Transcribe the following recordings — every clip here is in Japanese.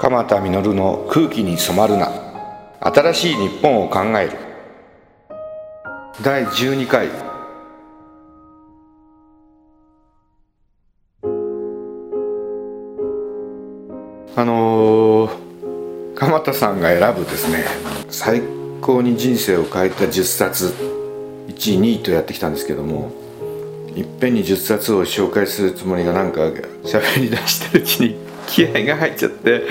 鎌田実の空気に染まるな。新しい日本を考える。第12回。あのー、鎌田さんが選ぶですね最高に人生を変えた10冊。1位2位とやってきたんですけどもいっぺんに10冊を紹介するつもりがなんか喋り出してるうちに気合が入っちゃって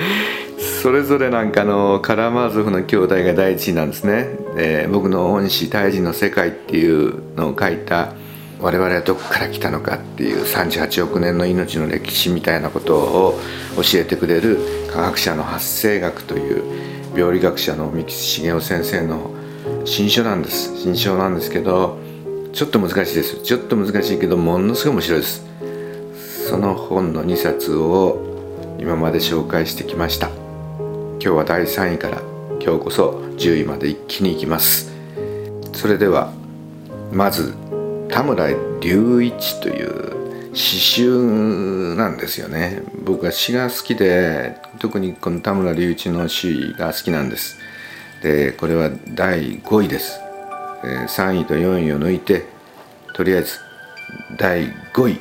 それぞれなんかのカラマーゾフの兄弟が第一なんですね、えー、僕の恩師「胎児の世界」っていうのを書いた我々はどこから来たのかっていう38億年の命の歴史みたいなことを教えてくれる科学者の発生学という病理学者の三木茂雄先生の新書なんです。新書なんですけどちょっと難しいです。ちょっと難しいけどものすごい面白いです。その本の2冊を今まで紹介してきました。今日は第3位から今日こそ10位まで一気にいきます。それではまず田村隆一という詩集なんですよね。僕は詩が好きで特にこの田村隆一の詩が好きなんです。でこれは第5位です。3位と4位を抜いてとりあえず第5位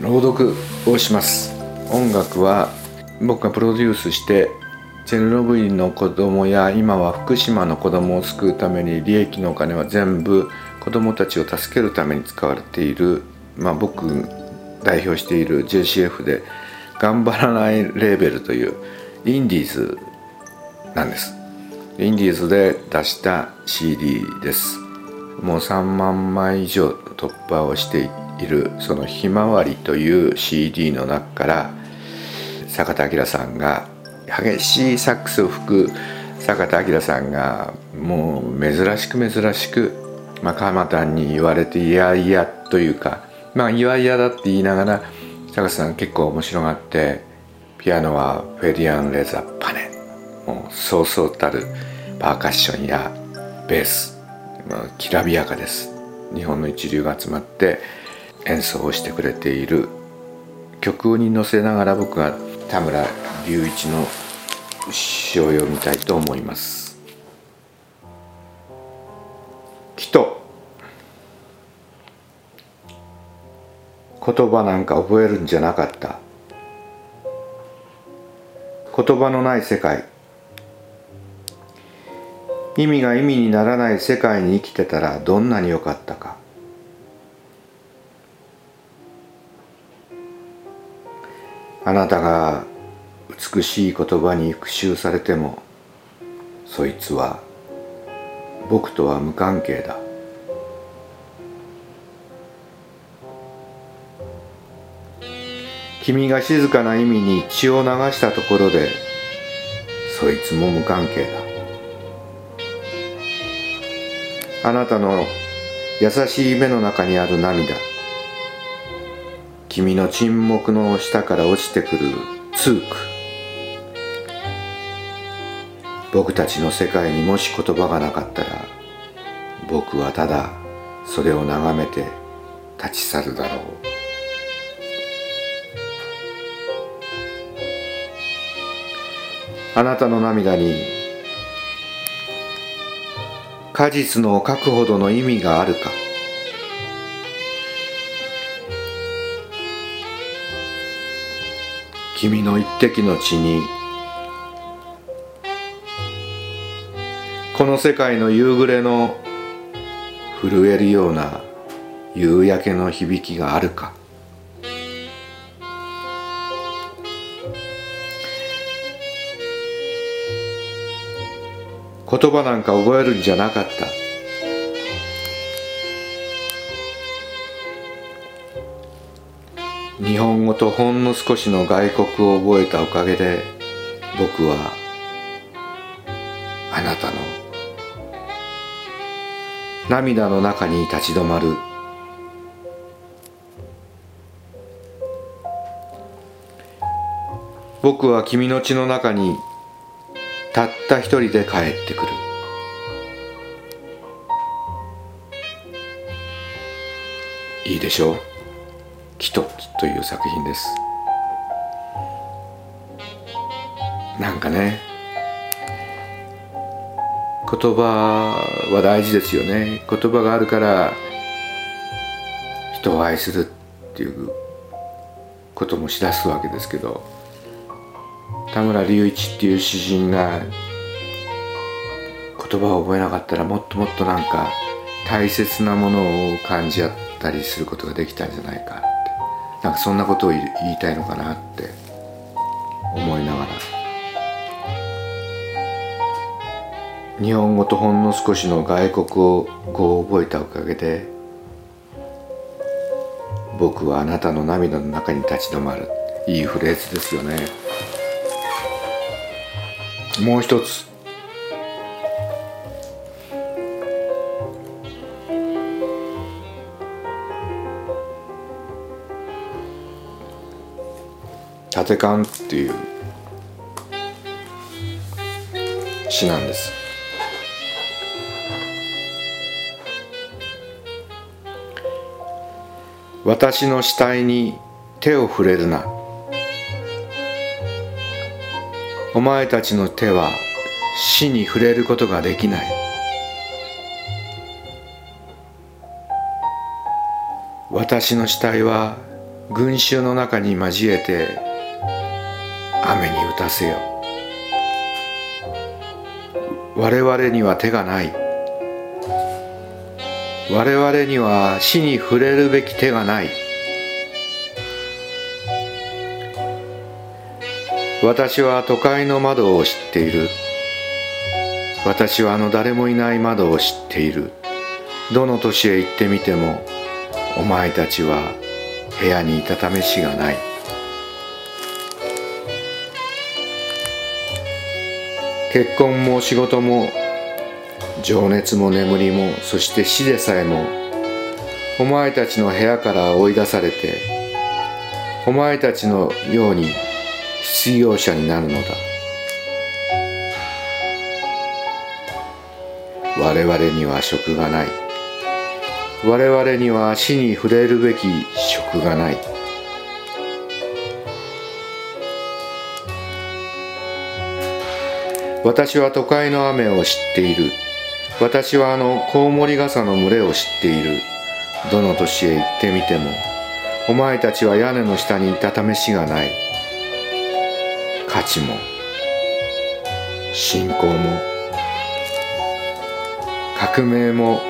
朗読をします。音楽は僕がプロデュースしてチェルノブイリの子供や今は福島の子供を救うために利益のお金は全部子供たちを助けるために使われている、まあ、僕代表している JCF で頑張らないレーベルというインディーズなんです。インディーズで出した CD です。もう3万枚以上突破をしているその「ひまわり」という CD の中から坂田明さんが激しいサックスを吹く坂田明さんがもう珍しく珍しく、まあ、鎌田に言われていやいやというかまあいやいやだって言いながら坂田さん結構面白がってピアノはフェディアン・レザー・パネもうそうそうたるパーカッションやベース、まあ、きらびやかです。日本の一流が集まって演奏をしてくれている。曲に乗せながら僕が田村隆一の詩を読みたいと思います「きと言葉なんか覚えるんじゃなかった。言葉のない世界。意味が意味にならない世界に生きてたらどんなによかったか。あなたが美しい言葉に復讐されてもそいつは僕とは無関係だ。君が静かな意味に血を流したところでそいつも無関係だ。あなたの優しい目の中にある涙。君の沈黙の下から落ちてくるツーク僕たちの世界にもし言葉がなかったら僕はただそれを眺めて立ち去るだろう。あなたの涙に果実の書くほどの意味があるか。君の一滴の血にこの世界の夕暮れの震えるような夕焼けの響きがあるか。言葉なんか覚えるんじゃなかった。日本語とほんの少しの外国を覚えたおかげで僕はあなたの涙の中に立ち止まる。僕は君の血の中にたった一人で帰ってくる。いいでしょう「キト」という作品です。なんかね言葉は大事ですよね。言葉があるから人を愛するっていうこともしだすわけですけど田村隆一っていう詩人が言葉を覚えなかったらもっともっとなんか大切なものを感じ合ったりすることができたんじゃないか。なんかそんなことを言いたいのかなって思いながら。日本語とほんの少しの外国語を覚えたおかげで僕はあなたの涙の中に立ち止まる。いいフレーズですよね。もう一つ。立て勘っていう詩なんです。私の死体に手を触れるな。お前たちの手は死に触れることができない。私の死体は群衆の中に交えて雨に打たせよ。我々には手がない。我々には死に触れるべき手がない。私は都会の窓を知っている。私はあの誰もいない窓を知っている。どの都市へ行ってみてもお前たちは部屋にいた試しがない。結婚も仕事も情熱も眠りもそして死でさえもお前たちの部屋から追い出されてお前たちのように失業者になるのだ。我々には職がない。我々には死に触れるべき職がない。私は都会の雨を知っている。私はあのコウモリ傘の群れを知っている。どの都市へ行ってみてもお前たちは屋根の下にいた試しがない。価値も信仰も革命も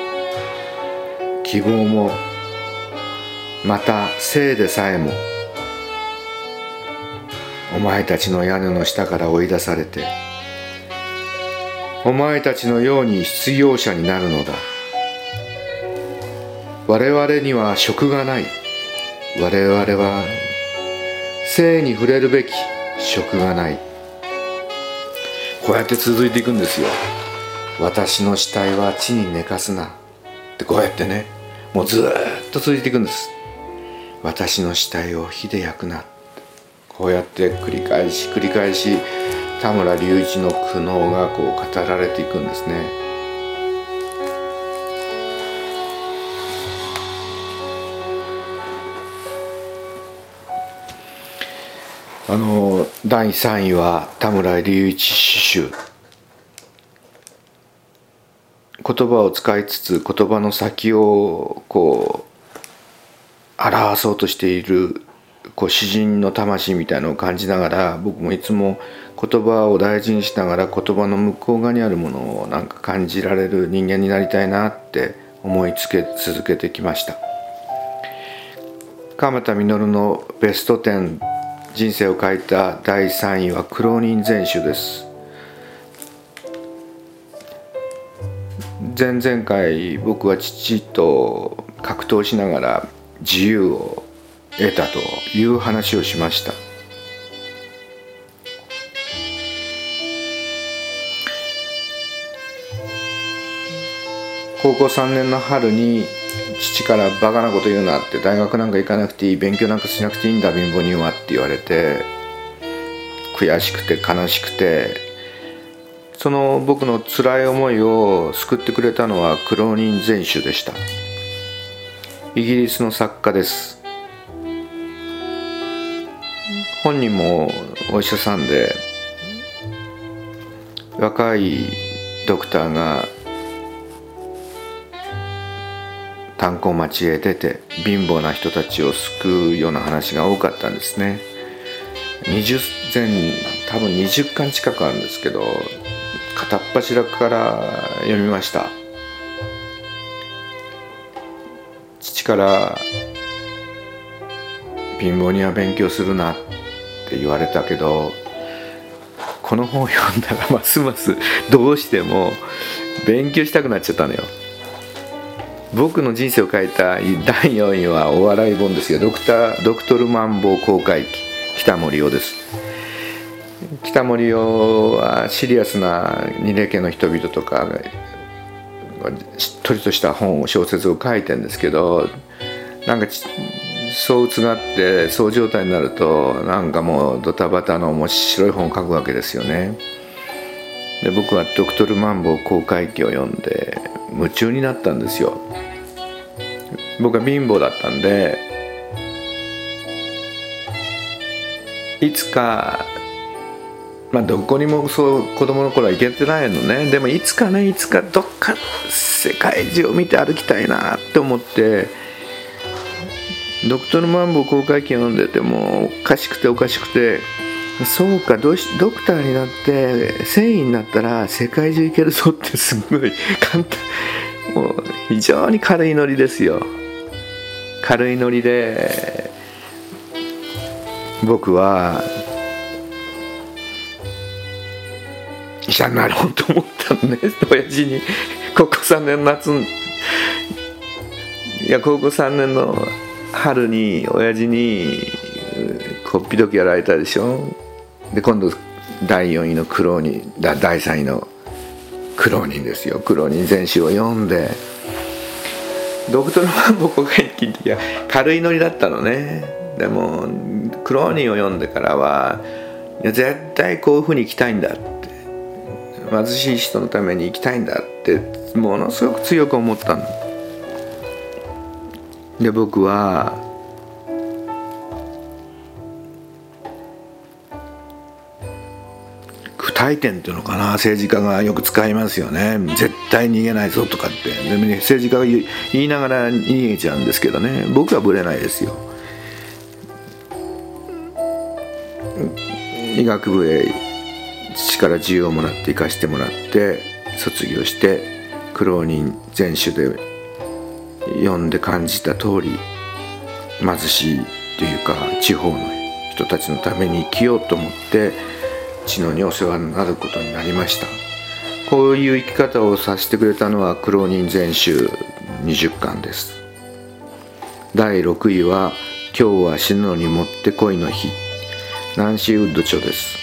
希望もまた生でさえもお前たちの屋根の下から追い出されてお前たちのように失業者になるのだ。我々には職がない。我々は生に触れるべき職がない。こうやって続いていくんですよ。私の死体は地に寝かすな。ってこうやってね。もうずっと続いていくんです。私の死体を火で焼くな。こうやって繰り返し繰り返し田村隆一の苦悩がこう語られていくんですね。あの第3位は田村隆一詩集言葉を使いつつ言葉の先をこう表そうとしているこう詩人の魂みたいのを感じながら僕もいつも言葉を大事にしながら言葉の向こう側にあるものをなんか感じられる人間になりたいなって思いつけ続けてきました。鎌田実のベスト10人生を書いた第3位は苦労人全集です。前々回僕は父と格闘しながら自由を得たという話をしました。高校3年の春に父から「バカなこと言うな」って「大学なんか行かなくていい勉強なんかしなくていいんだ貧乏人は」って言われて悔しくて悲しくてその僕の辛い思いを救ってくれたのは苦労人全集でした。イギリスの作家です。本人もお医者さんで若いドクターが炭鉱町へ出て貧乏な人たちを救うような話が多かったんですね。20前多分20巻近くあるんですけど片っ柱から読みました。父から貧乏には勉強するなって言われたけどこの本を読んだらますますどうしても勉強したくなっちゃったのよ。僕の人生を書いた第4位はお笑い本ですよ。ドクタードクトルマンボウ公開記北森夫です。北森夫はシリアスな二例家の人々とかしっとりとした本を小説を書いてるんですけどなんか躁うつがってそう状態になるとなんかもうドタバタの面白い本を書くわけですよねで僕はドクトル・マンボウ公開記を読んで夢中になったんですよ僕は貧乏だったんでいつかまあどこにもそう子供の頃は行けてないのねでもいつかねいつかどっか世界中を見て歩きたいなって思ってドクトル・マンボ公開記読んでてもおかしくておかしくて。そうかドドクターになって繊維になったら世界中行けるぞってすごい簡単。もう非常に軽いノリですよ。軽いノリで僕は医者になろうと思ったのね親父に。高校3年夏いや高校3年の春に親父にこっぴどくやられたでしょ？で今度第4位の苦労人第3位の苦労人ですよ。苦労人全集を読んでドクトルマンボコが一気や軽いノリだったのね。でも苦労人を読んでからはいや絶対こういうふうに生きたいんだって。貧しい人のために生きたいんだってものすごく強く思ったの。で僕は不退転っていうのかな政治家がよく使いますよね。絶対逃げないぞとかって。でも、ね、政治家が言いながら逃げちゃうんですけどね。僕はぶれないですよ。医学部へ父から自由をもらって行かしてもらって卒業して苦労人全種で読んで感じた通り貧しいというか地方の人たちのために生きようと思って知能にお世話になることになりました。こういう生き方をさせてくれたのは苦労人全集20巻です。第6位は「今日は死ぬのにもってこいの日」ナンシー・ウッド著です。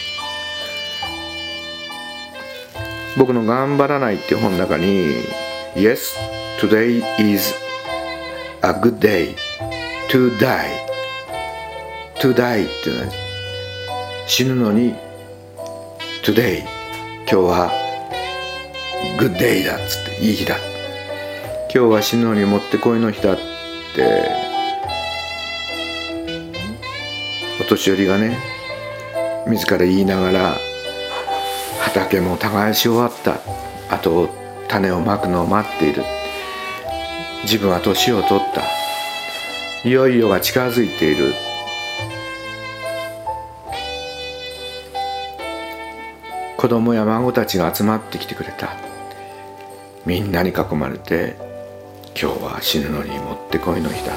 僕の「頑張らない」っていう本の中に「Yes, today is a good day to die」「to die」っていうのは死ぬのに「today」今日は「good day」だっつっていい日だ。今日は死ぬのにもってこいの日だってお年寄りがね自ら言いながら畑も耕し終わった。あと種をまくのを待っている。自分は年を取った。いよいよが近づいている。子供や孫たちが集まってきてくれた。みんなに囲まれて今日は死ぬのにもってこいの日だ。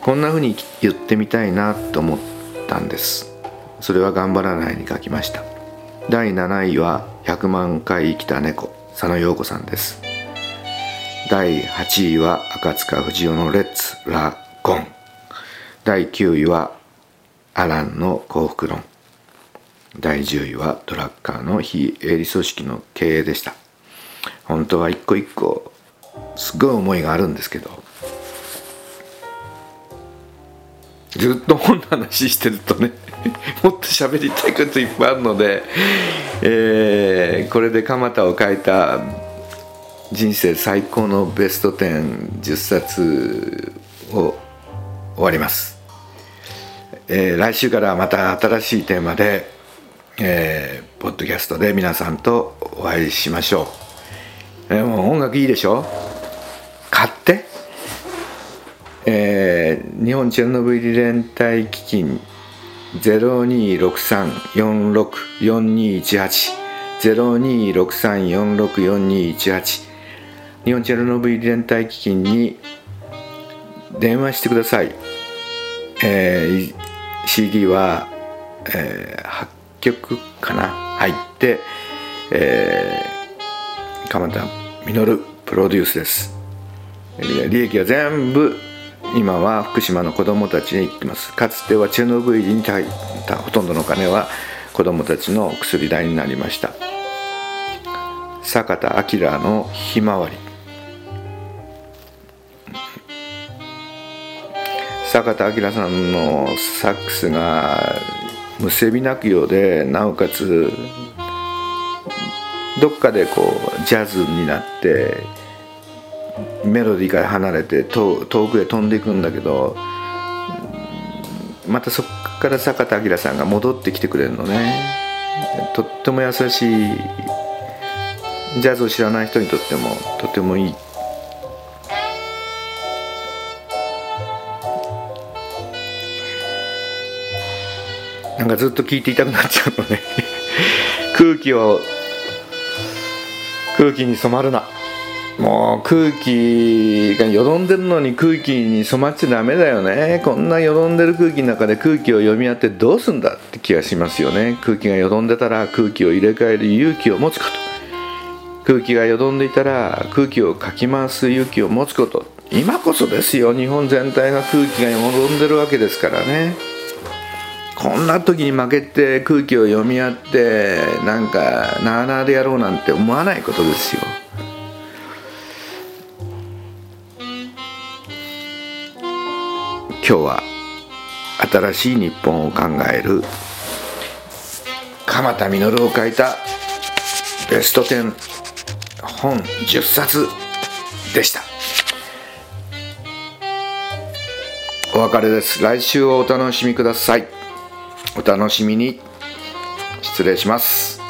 こんなふうに言ってみたいなと思ったんです。それは頑張らないに書きました。第7位は100万回生きた猫。佐野陽子さんです。第8位は赤塚不二夫のレッツ・ラ・ゴン第9位はアランの幸福論。第10位はドラッカーの非営利組織の経営でした。本当は一個一個すごい思いがあるんですけど。ずっと本の話してるとね もっと喋りたいこといっぱいあるので、えー、これで蒲田を書いた人生最高のベスト1010冊を終わります、えー、来週からまた新しいテーマでえー、ポッドキャストで皆さんとお会いしましょう、えー、もう音楽いいでしょ？買って？えー、日本チェルノブイリ連帯基金0263464218 0263464218日本チェルノブイリ連帯基金に電話してください、えー、CD は、えー、8曲かな？入って、えー、鎌田実プロデュースです。利益は全部今は福島の子どもたちに行ってます。かつてはチェルノブイリに入ったほとんどの金は子どもたちの薬代になりました。坂田明のひまわり。坂田明さんのサックスがむせび泣くようでなおかつどっかでこうジャズになってメロディーから離れて遠くへ飛んでいくんだけどまたそこから坂田明さんが戻ってきてくれるのね。とっても優しいジャズを知らない人にとってもとてもいいなんかずっと聞いていたくなっちゃうのね。空気を空気に染まるな。もう空気がよどんでるのに空気に染まっちゃダメだよね。こんなよどんでる空気の中で空気を読み合ってどうすんだって気がしますよね。空気がよどんでたら空気を入れ替える勇気を持つこと。空気がよどんでいたら空気をかき回す勇気を持つこと。今こそですよ。日本全体が空気がよどんでるわけですからね。こんな時に負けて空気を読み合ってなんかなあなあでやろうなんて思わないことですよ。今日は新しい日本を考える鎌田稔を書いたベスト10本10冊でした。お別れです。来週をお楽しみください。お楽しみに。失礼します。